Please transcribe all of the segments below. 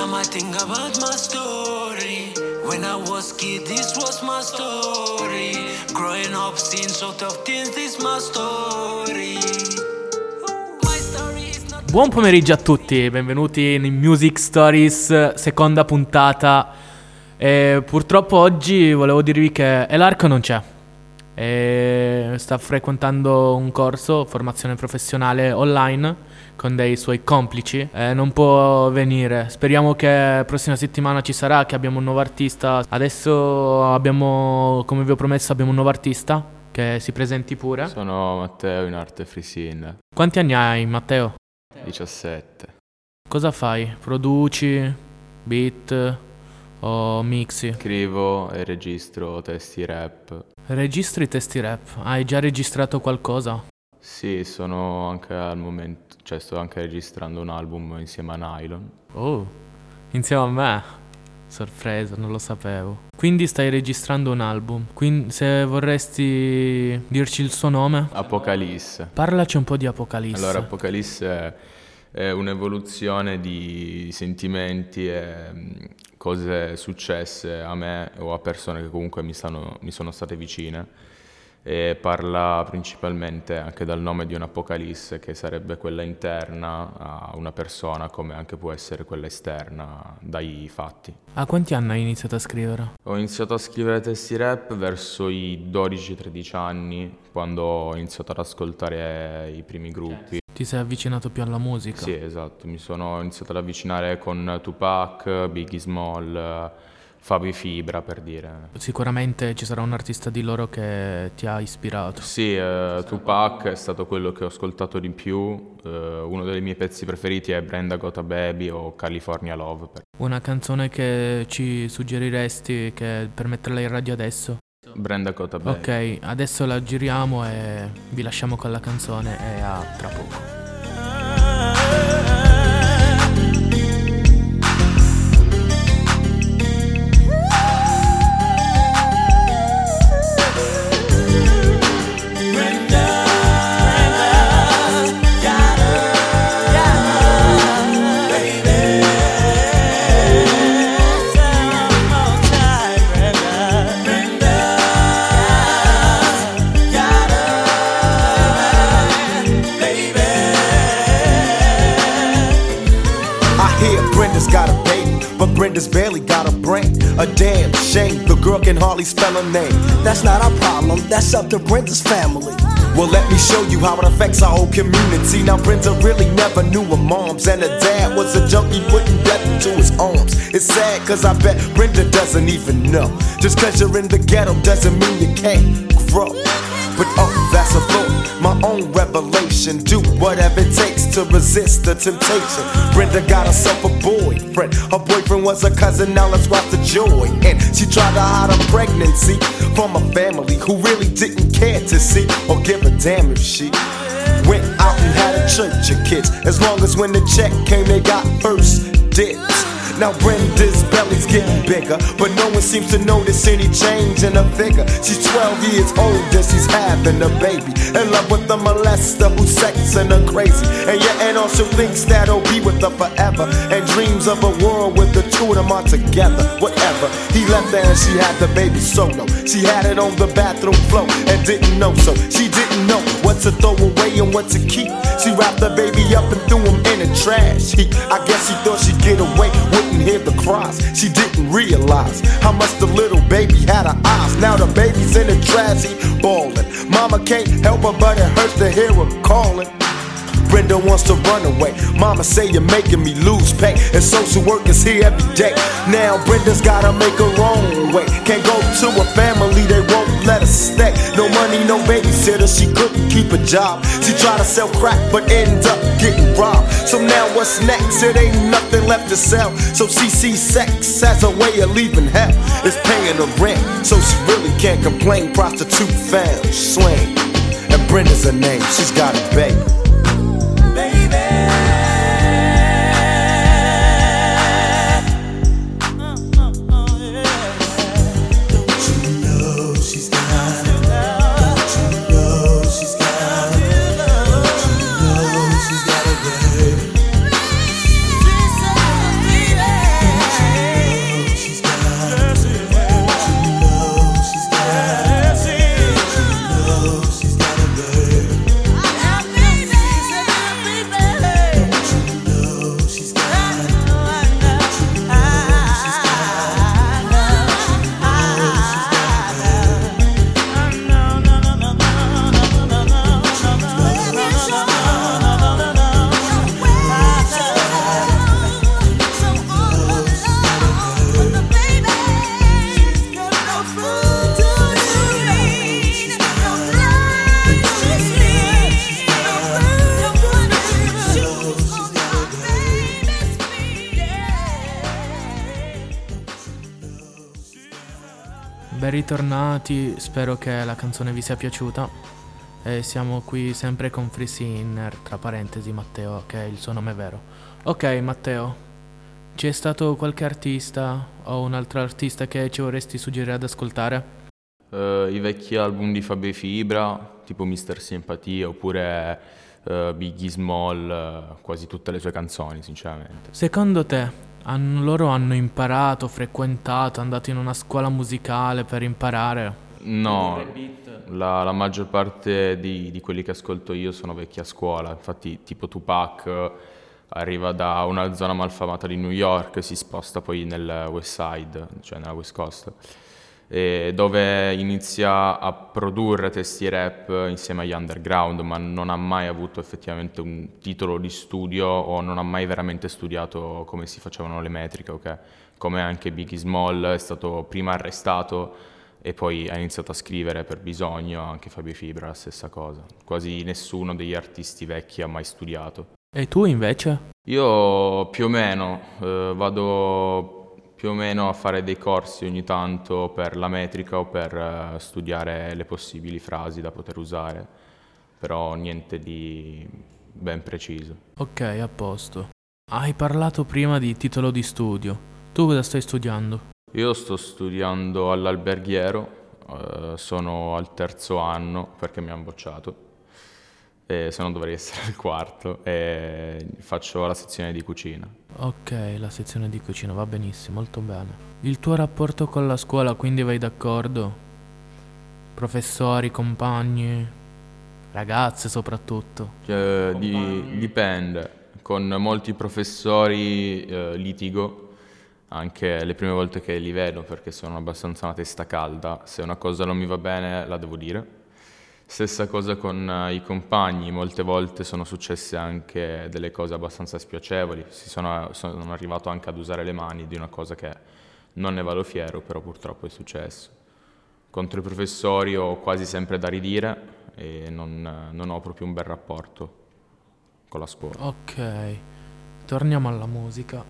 time I think about my story. When I was kid, this was my story. Growing up since out of teens, this my story. Buon pomeriggio a tutti, benvenuti in Music Stories, seconda puntata. E purtroppo oggi volevo dirvi che Elarco non c'è. E sta frequentando un corso, formazione professionale online con dei suoi complici e non può venire. Speriamo che prossima settimana ci sarà, che abbiamo un nuovo artista. Adesso abbiamo, come vi ho promesso, abbiamo un nuovo artista che si presenti pure. Sono Matteo in arte freesin, Quanti anni hai, Matteo? 17. Cosa fai? Produci, beat o mixi? Scrivo e registro testi rap. Registri testi rap? Hai già registrato qualcosa? Sì, sono anche al momento, cioè sto anche registrando un album insieme a Nylon. Oh, insieme a me? Sorpresa, non lo sapevo. Quindi stai registrando un album. Quindi se vorresti dirci il suo nome? Apocalisse. Parlaci un po' di Apocalisse. Allora, Apocalisse è, un'evoluzione di sentimenti e mm, cose successe a me o a persone che comunque mi, stanno- mi sono state vicine. E parla principalmente anche dal nome di un'apocalisse che sarebbe quella interna a una persona come anche può essere quella esterna dai fatti. A quanti anni hai iniziato a scrivere? Ho iniziato a scrivere testi rap verso i 12-13 anni, quando ho iniziato ad ascoltare i primi gruppi. Ti sei avvicinato più alla musica? Sì, esatto, mi sono iniziato ad avvicinare con Tupac, Biggie Small, Fabio Fibra per dire. Sicuramente ci sarà un artista di loro che ti ha ispirato. Sì, eh, Tupac è stato quello che ho ascoltato di più, eh, uno dei miei pezzi preferiti è Brenda Got a Baby o California Love. per- Una canzone che ci suggeriresti che per metterla in radio adesso? Brenda Got a Baby. Ok, adesso la giriamo e vi lasciamo con la canzone e a tra poco. Hardly spell her name. That's not our problem, that's up to Brenda's family. Well, let me show you how it affects our whole community. Now, Brenda really never knew her moms, and her dad was a junkie putting death into his arms. It's sad, cause I bet Brenda doesn't even know. Just cause you're in the ghetto doesn't mean you can't grow. But oh, that's a thought, my own revelation. Do whatever it takes to resist the temptation. Brenda got herself a boyfriend. Her boyfriend was a cousin, now let's watch the joy. And she tried to hide her pregnancy from a family who really didn't care to see or give a damn if she went out and had a church of kids. As long as when the check came, they got first dibs. Now Brenda's belly's getting bigger, but no one seems to notice any change in her figure. She's 12 years old and she's having a baby. In love with a molester who's sexing her crazy. And your aunt also thinks that he'll be with her forever. And dreams of a world with the two of them are together. Whatever. He left her and she had the baby solo. She had it on the bathroom floor and didn't know so. She didn't know what to throw away and what to keep. She wrapped the baby up and threw him in the trash heap. I guess she thought she'd get away, wouldn't hear the cries. She didn't realize how much the little baby had her eyes. Now the baby's in the trash heap, bawling. Mama can't help her, but it hurts to hear her calling. Brenda wants to run away. Mama say you're making me lose pay. And social work is here every day. Now Brenda's gotta make her own way. Can't go to a family, they won't let her stay. No money, no babysitter, she couldn't keep a job. She tried to sell crack, but ended up getting robbed. So now what's next? It ain't nothing left to sell. So she sees sex as a way of leaving hell. It's paying the rent, so she really can't complain. Prostitute found, slang. And Brenda's her name, she's got a baby. Ben ritornati, spero che la canzone vi sia piaciuta. E siamo qui sempre con Free Sinner, tra parentesi Matteo, che è il suo nome vero. Ok Matteo, c'è stato qualche artista o un altro artista che ci vorresti suggerire ad ascoltare? Uh, I vecchi album di Fabio Fibra, tipo Mister Simpatia, oppure uh, Biggie Small, uh, quasi tutte le sue canzoni, sinceramente. Secondo te, hanno, loro hanno imparato, frequentato, andato in una scuola musicale per imparare? No, la, la maggior parte di, di, quelli che ascolto io sono vecchi a scuola, infatti tipo Tupac arriva da una zona malfamata di New York, si sposta poi nel West Side, cioè nella West Coast dove inizia a produrre testi rap insieme agli underground, ma non ha mai avuto effettivamente un titolo di studio o non ha mai veramente studiato come si facevano le metriche, okay? come anche Biggie Small è stato prima arrestato e poi ha iniziato a scrivere per bisogno, anche Fabio Fibra la stessa cosa. Quasi nessuno degli artisti vecchi ha mai studiato. E tu invece? Io più o meno eh, vado più o meno a fare dei corsi ogni tanto per la metrica o per uh, studiare le possibili frasi da poter usare, però niente di ben preciso. Ok, a posto. Hai parlato prima di titolo di studio. Tu cosa stai studiando? Io sto studiando all'alberghiero, uh, sono al terzo anno perché mi hanno bocciato e se no dovrei essere al quarto e faccio la sezione di cucina. Ok, la sezione di cucina va benissimo, molto bene. Il tuo rapporto con la scuola quindi vai d'accordo? Professori, compagni, ragazze soprattutto? Cioè, di, dipende, con molti professori eh, litigo anche le prime volte che li vedo perché sono abbastanza una testa calda, se una cosa non mi va bene la devo dire Stessa cosa con uh, i compagni, molte volte sono successe anche delle cose abbastanza spiacevoli, sono, sono, arrivato anche ad usare le mani di una cosa che non ne vado fiero, però purtroppo è successo. Contro i professori ho quasi sempre da ridire e non, non ho proprio un bel rapporto con la scuola. Ok, torniamo alla musica.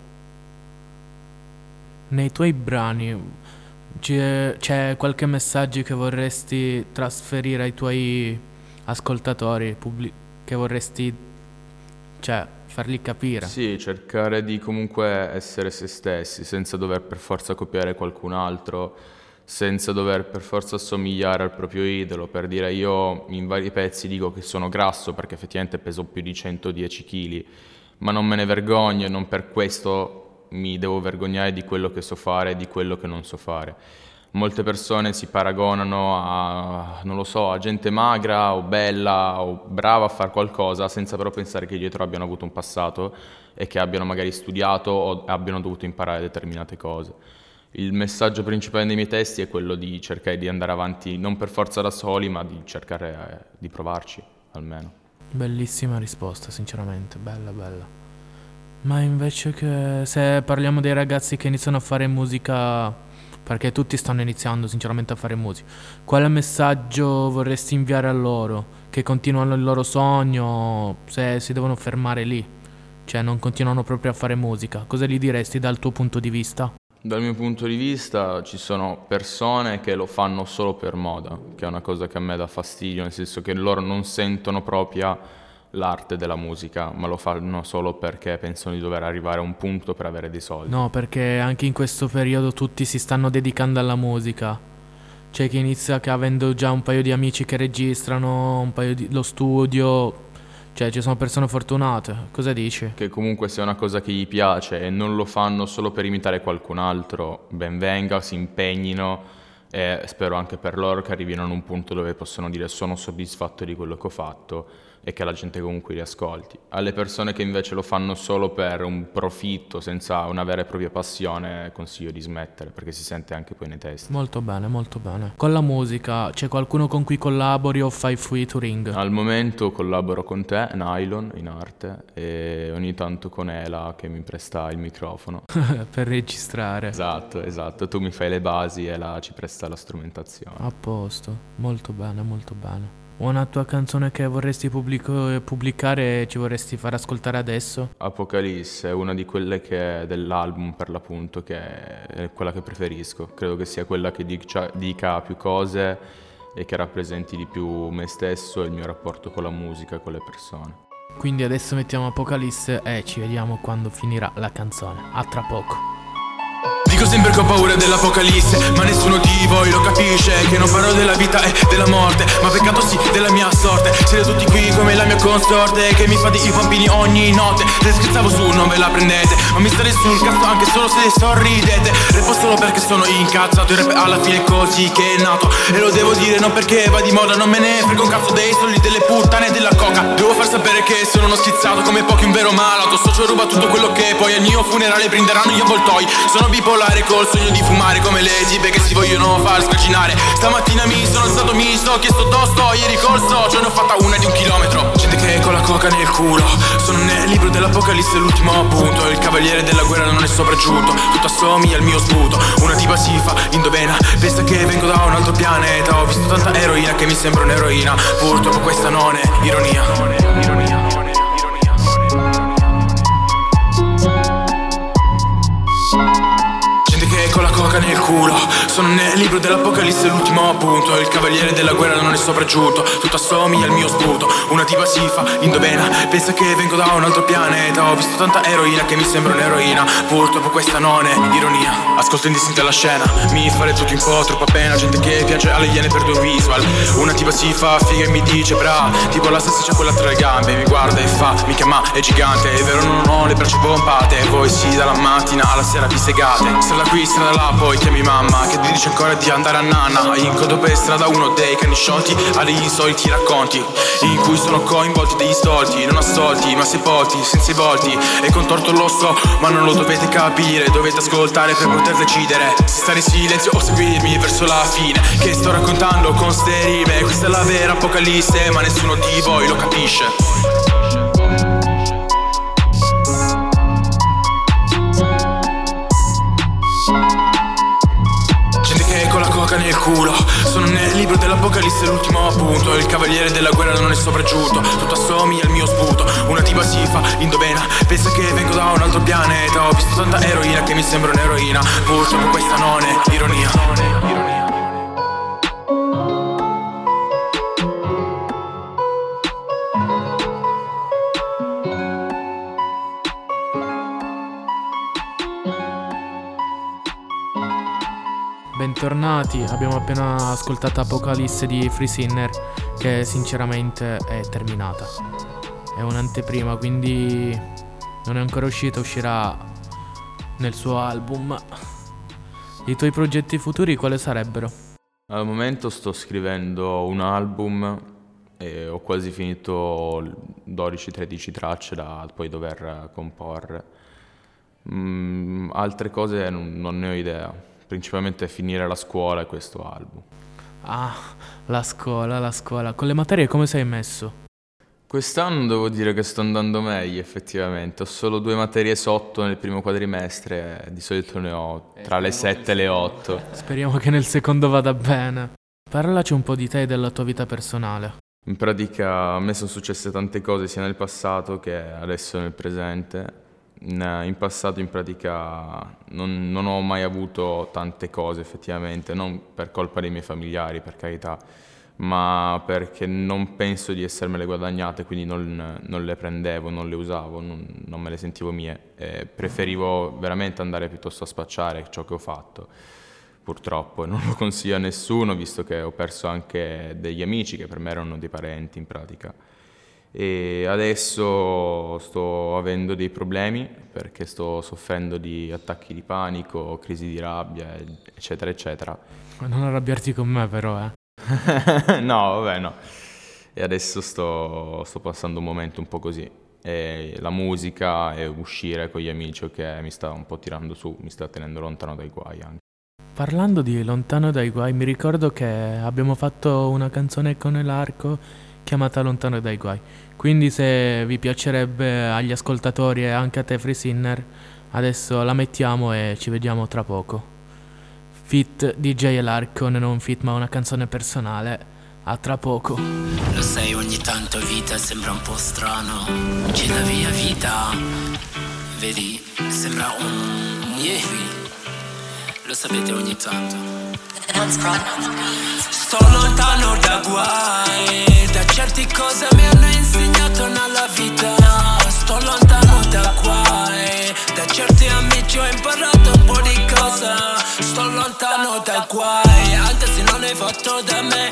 Nei tuoi brani c'è, qualche messaggio che vorresti trasferire ai tuoi ascoltatori, pubblic- che vorresti cioè, fargli capire? Sì, cercare di comunque essere se stessi, senza dover per forza copiare qualcun altro, senza dover per forza assomigliare al proprio idolo. Per dire, io in vari pezzi dico che sono grasso perché effettivamente peso più di 110 kg, ma non me ne vergogno e non per questo mi devo vergognare di quello che so fare e di quello che non so fare. Molte persone si paragonano a, non lo so, a gente magra o bella o brava a fare qualcosa senza però pensare che dietro abbiano avuto un passato e che abbiano magari studiato o abbiano dovuto imparare determinate cose. Il messaggio principale dei miei testi è quello di cercare di andare avanti non per forza da soli, ma di cercare eh, di provarci almeno. Bellissima risposta, sinceramente, bella, bella. Ma invece che se parliamo dei ragazzi che iniziano a fare musica, perché tutti stanno iniziando sinceramente a fare musica, quale messaggio vorresti inviare a loro? Che continuano il loro sogno, se si devono fermare lì, cioè non continuano proprio a fare musica, cosa gli diresti dal tuo punto di vista? Dal mio punto di vista ci sono persone che lo fanno solo per moda, che è una cosa che a me dà fastidio, nel senso che loro non sentono proprio l'arte della musica, ma lo fanno solo perché pensano di dover arrivare a un punto per avere dei soldi. No, perché anche in questo periodo tutti si stanno dedicando alla musica. C'è chi inizia che avendo già un paio di amici che registrano, un paio di lo studio, cioè ci sono persone fortunate. Cosa dici? Che comunque sia una cosa che gli piace e non lo fanno solo per imitare qualcun altro, ben venga, si impegnino e spero anche per loro che arrivino a un punto dove possono dire sono soddisfatto di quello che ho fatto e che la gente comunque li ascolti. Alle persone che invece lo fanno solo per un profitto, senza una vera e propria passione, consiglio di smettere perché si sente anche poi nei testi. Molto bene, molto bene. Con la musica c'è qualcuno con cui collabori o fai featuring? Al momento collaboro con te, Nylon, in arte, e ogni tanto con Ela che mi presta il microfono. per registrare. Esatto, esatto. Tu mi fai le basi e Ela ci presta la strumentazione. A posto, molto bene, molto bene. Una tua canzone che vorresti pubblico- pubblicare e ci vorresti far ascoltare adesso? Apocalisse è una di quelle che dell'album per l'appunto che è quella che preferisco. Credo che sia quella che dica, dica più cose e che rappresenti di più me stesso e il mio rapporto con la musica e con le persone. Quindi adesso mettiamo Apocalisse e ci vediamo quando finirà la canzone. A tra poco. Dico sempre che ho paura dell'apocalisse Ma nessuno di voi lo capisce Che non parlo della vita e della morte Ma peccato sì della mia sorte. Siete tutti qui come la mia consorte Che mi fa dei bambini ogni notte. Se scherzavo su non ve la prendete Ma mi state sul cazzo anche solo se sorridete. Repo solo perché sono incazzato Il rap alla fine è così che è nato. E lo devo dire non perché va di moda Non me ne frego un cazzo dei soldi delle puttane e della coca. Devo far sapere che sono uno schizzato Come pochi un vero malato. Socio ruba tutto quello che poi al mio funerale brinderanno gli avvoltoi. Sono bipolare col sogno di fumare come le tipe che si vogliono far scacinare Stamattina mi sono alzato, mi sto chiesto tosto Ieri col socio ne ho fatta una di un chilometro. Gente che con la coca nel culo Sono nel libro dell'apocalisse l'ultimo appunto. Il cavaliere della guerra non è sopraggiunto Tutto assomiglia al mio sputo. Una tipa si fa indovena Pensa che vengo da un altro pianeta. Ho visto tanta eroina che mi sembra un'eroina Purtroppo questa non è ironia. Ironia coca nel culo. Sono nel libro dell'apocalisse l'ultimo appunto. Il cavaliere della guerra non è sopraggiunto. Tutto assomiglia al mio sputo Una tipa si fa indovena. Pensa che vengo da un altro pianeta. Ho visto tanta eroina che mi sembra un'eroina. Purtroppo questa non è ironia. Ascolto indistinta la scena. Mi fa tutto un po' troppa pena Gente che piace alle iene per due visual. Una tipa si fa figa e mi dice bra Tipo la salsiccia quella tra le gambe. Mi guarda e fa mi chiama è gigante. È vero non ho le braccia pompate Voi sì dalla mattina alla sera vi segate. Strada qui strada là poi chiami mamma Che ti dice ancora di andare a nanna In codo per strada uno dei cani sciolti Ha degli insoliti racconti In cui sono coinvolti degli stolti Non assolti ma sepolti senza i volti. E contorto lo so ma non lo dovete capire Dovete ascoltare per poter decidere Se stare in silenzio o seguirmi verso la fine. Che sto raccontando con ste rime Questa è la vera apocalisse ma nessuno di voi lo capisce libro dell'apocalisse l'ultimo appunto Il cavaliere della guerra non è sopraggiunto Tutto assomiglia al mio sputo Una tipa si fa indovena Pensa che vengo da un altro pianeta Ho visto tanta eroina che mi sembra un'eroina Purtroppo questa non è ironia bentornati. Abbiamo appena ascoltato Apocalisse di Free Sinner che sinceramente è terminata. È un'anteprima, quindi non è ancora uscita, uscirà nel suo album. I tuoi progetti futuri quali sarebbero? Al momento sto scrivendo un album e ho quasi finito 12-13 tracce da poi dover comporre. Mm, altre cose non, non ne ho idea principalmente finire la scuola e questo album. Ah, la scuola, la scuola. Con le materie come sei messo? Quest'anno devo dire che sto andando meglio effettivamente, ho solo due materie sotto nel primo quadrimestre, di solito ne ho tra le 7 e le 8. Speriamo che nel secondo vada bene. Parlaci un po' di te e della tua vita personale. In pratica a me sono successe tante cose sia nel passato che adesso nel presente in passato in pratica non, non, ho mai avuto tante cose effettivamente, non per colpa dei miei familiari per carità, ma perché non penso di essermele guadagnate, quindi non, non le prendevo, non le usavo, non, non me le sentivo mie. E preferivo veramente andare piuttosto a spacciare ciò che ho fatto, purtroppo. Non lo consiglio a nessuno, visto che ho perso anche degli amici che per me erano dei parenti in pratica e adesso sto avendo dei problemi perché sto soffrendo di attacchi di panico, crisi di rabbia, eccetera, eccetera. Non arrabbiarti con me però, eh. no, vabbè, no. E adesso sto, sto, passando un momento un po' così. E la musica e uscire con gli amici che mi sta un po' tirando su, mi sta tenendo lontano dai guai anche. Parlando di lontano dai guai, mi ricordo che abbiamo fatto una canzone con l'arco chiamata Lontano dai guai. Quindi se vi piacerebbe agli ascoltatori e anche a te Free Sinner, adesso la mettiamo e ci vediamo tra poco. Fit DJ Larkon, non fit ma una canzone personale A tra poco. Lo sai, ogni tanto vita sembra un po' strano. Ci dà via vita. Vedi, sembra un movie. Lo sapete ogni tanto. Sto lontano da guai. Da certe cose mi hanno insegnato nella vita. Sto lontano da guai. Da certi amici ho imparato un po' di cose. Sto lontano da guai. Anche se non hai fatto da me.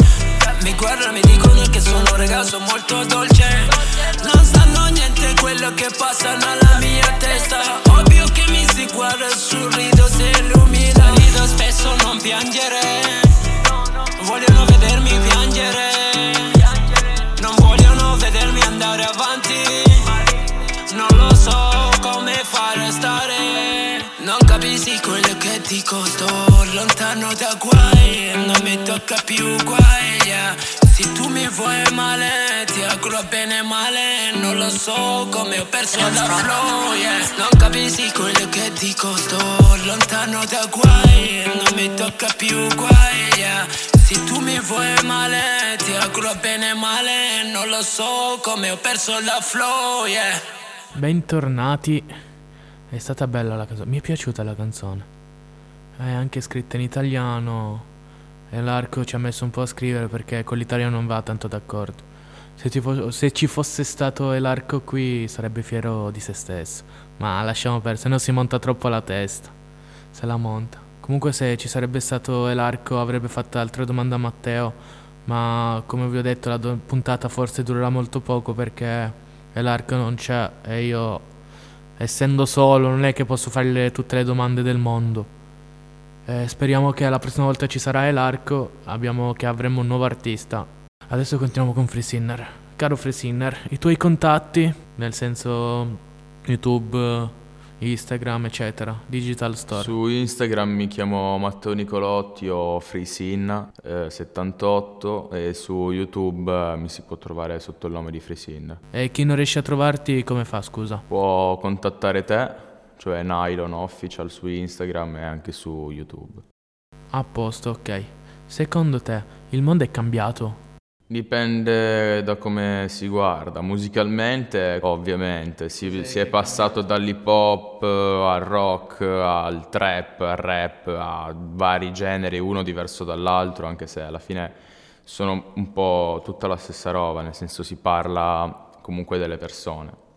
Mi guardano mi dicono che sono un ragazzo molto dolce Non sanno niente quello che passa nella mia testa tocca più guai yeah. Se tu mi vuoi male Ti auguro bene male Non lo so come ho perso la flow yeah. Non capisci quello che dico Sto lontano da guai Non mi tocca più guai yeah. Se tu mi vuoi male Ti auguro bene male Non lo so come ho perso la flow yeah. Bentornati. È stata bella la canzone. Mi è piaciuta la canzone. È anche scritta in italiano. E l'arco ci ha messo un po' a scrivere perché con l'italiano non va tanto d'accordo. Se ci, fo- se ci fosse stato l'arco qui sarebbe fiero di se stesso. Ma lasciamo perdere, se no si monta troppo la testa. Se la monta. Comunque se ci sarebbe stato l'arco avrebbe fatto altre domande a Matteo. Ma come vi ho detto la do- puntata forse durerà molto poco perché l'arco non c'è e io essendo solo non è che posso fargli tutte le domande del mondo. Eh, speriamo che la prossima volta ci sarà l'arco, abbiamo che avremo un nuovo artista. Adesso continuiamo con Free Sinner. Caro Free Sinner, i tuoi contatti, nel senso YouTube, Instagram, eccetera, Digital Store. Su Instagram mi chiamo Matteo Nicolotti o Frisinna eh, 78 e su YouTube eh, mi si può trovare sotto il nome di Frisinna. E chi non riesce a trovarti come fa, scusa? Può contattare te, cioè Nylon Official su Instagram e anche su YouTube. A posto, ok. Secondo te il mondo è cambiato? Dipende da come si guarda. Musicalmente, ovviamente, si, si è passato dall'hip hop al rock, al trap, al rap, a vari generi, uno diverso dall'altro, anche se alla fine sono un po' tutta la stessa roba, nel senso si parla comunque delle persone.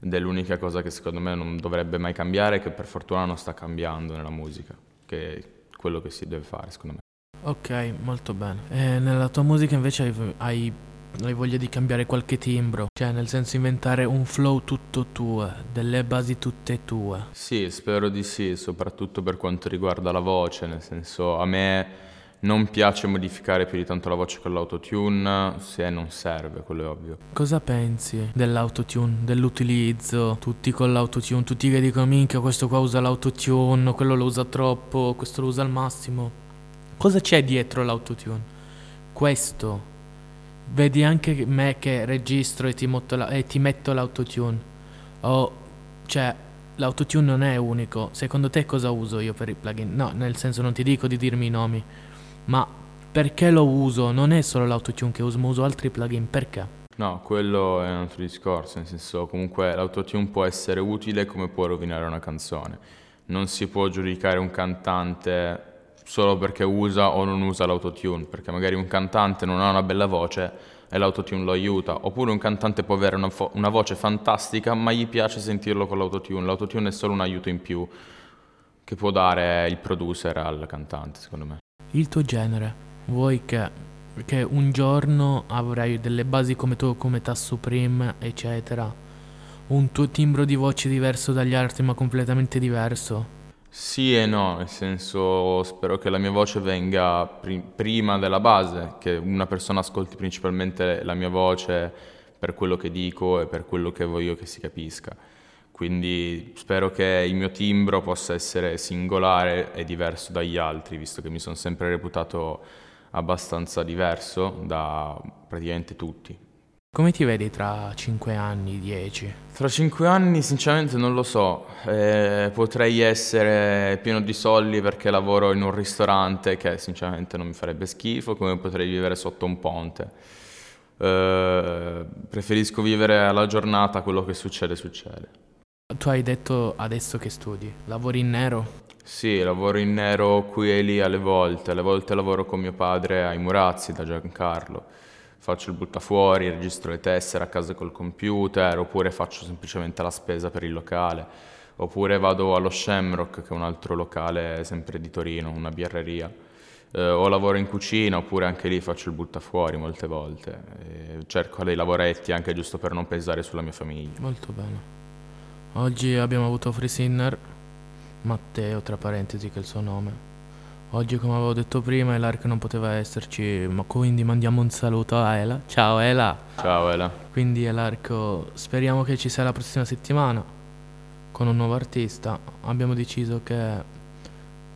Ed è l'unica cosa che secondo me non dovrebbe mai cambiare, che per fortuna non sta cambiando nella musica, che è quello che si deve fare, secondo me. Ok, molto bene. E nella tua musica invece hai, hai, hai, voglia di cambiare qualche timbro? Cioè, nel senso inventare un flow tutto tuo, delle basi tutte tue? Sì, spero di sì, soprattutto per quanto riguarda la voce, nel senso a me non piace modificare più di tanto la voce con l'autotune se non serve, quello è ovvio. Cosa pensi dell'autotune, dell'utilizzo? Tutti con l'autotune, tutti che dicono minchia questo qua usa l'autotune, quello lo usa troppo, questo lo usa al massimo. Cosa c'è dietro l'autotune? Questo. Vedi anche me che registro e ti, la- e ti metto l'autotune. Oh, cioè, l'autotune non è unico. Secondo te cosa uso io per i plugin? No, nel senso non ti dico di dirmi i nomi. Ma perché lo uso? Non è solo l'autotune che uso, ma uso altri plugin. Perché? No, quello è un altro discorso, nel senso comunque l'autotune può essere utile come può rovinare una canzone. Non si può giudicare un cantante solo perché usa o non usa l'autotune, perché magari un cantante non ha una bella voce e l'autotune lo aiuta, oppure un cantante può avere una, fo- una voce fantastica ma gli piace sentirlo con l'autotune, l'autotune è solo un aiuto in più che può dare il producer al cantante, secondo me. Il tuo genere, vuoi che, che un giorno avrai delle basi come tu, come Tasso Supreme, eccetera, un tuo timbro di voce diverso dagli altri ma completamente diverso? Sì e no, nel senso spero che la mia voce venga pri- prima della base, che una persona ascolti principalmente la mia voce per quello che dico e per quello che voglio che si capisca. Quindi spero che il mio timbro possa essere singolare e diverso dagli altri, visto che mi sono sempre reputato abbastanza diverso da praticamente tutti. Come ti vedi tra 5 anni, 10? Tra cinque anni sinceramente non lo so, eh, potrei essere pieno di soldi perché lavoro in un ristorante che sinceramente non mi farebbe schifo, come potrei vivere sotto un ponte. Eh, preferisco vivere alla giornata, quello che succede succede. Tu hai detto adesso che studi, lavori in nero? Sì, lavoro in nero qui e lì alle volte, alle volte lavoro con mio padre ai Murazzi da Giancarlo, faccio il buttafuori, registro le tessere a casa col computer, oppure faccio semplicemente la spesa per il locale, oppure vado allo Shamrock che è un altro locale sempre di Torino, una birreria. Eh, o lavoro in cucina oppure anche lì faccio il buttafuori molte volte, e cerco dei lavoretti anche giusto per non pesare sulla mia famiglia. Molto bene. Oggi abbiamo avuto Free Sinner, Matteo tra parentesi che è il suo nome. Oggi come avevo detto prima Elark non poteva esserci, ma quindi mandiamo un saluto a Ela. Ciao Ela! Ciao Ela. Quindi Elarco, speriamo che ci sia la prossima settimana con un nuovo artista. Abbiamo deciso che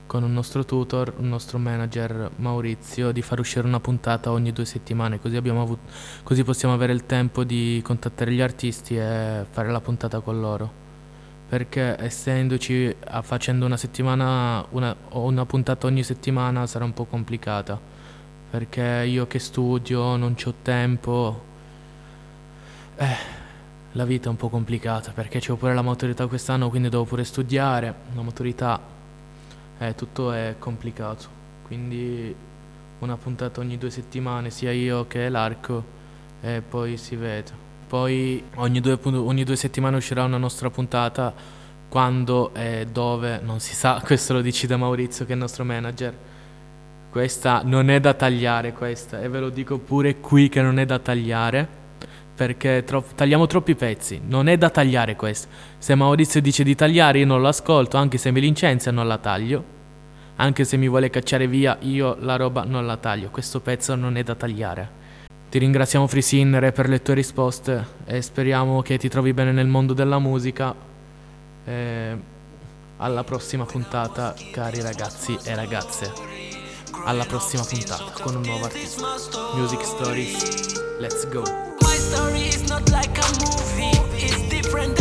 con un nostro tutor, un nostro manager Maurizio, di far uscire una puntata ogni due settimane, così, abbiamo avuto, così possiamo avere il tempo di contattare gli artisti e fare la puntata con loro. Perché essendoci facendo una settimana una, una puntata ogni settimana sarà un po' complicata. Perché io che studio non ho tempo. Eh, la vita è un po' complicata perché c'ho pure la maturità quest'anno, quindi devo pure studiare. La maturità, eh, tutto è complicato. Quindi una puntata ogni due settimane, sia io che l'arco, e poi si vede. Poi ogni due, ogni due settimane uscirà una nostra puntata, quando e dove non si sa, questo lo decide Maurizio che è il nostro manager. Questa non è da tagliare questa e ve lo dico pure qui che non è da tagliare perché tro- tagliamo troppi pezzi, non è da tagliare questo. Se Maurizio dice di tagliare io non lo ascolto, anche se mi licenzia non la taglio. Anche se mi vuole cacciare via, io la roba non la taglio. Questo pezzo non è da tagliare. Ti ringraziamo Frisinner per le tue risposte e speriamo che ti trovi bene nel mondo della musica. E alla prossima puntata, cari ragazzi e ragazze. Alla prossima puntata con un nuovo artista. Music Stories, let's go. My story is not like a movie. It's different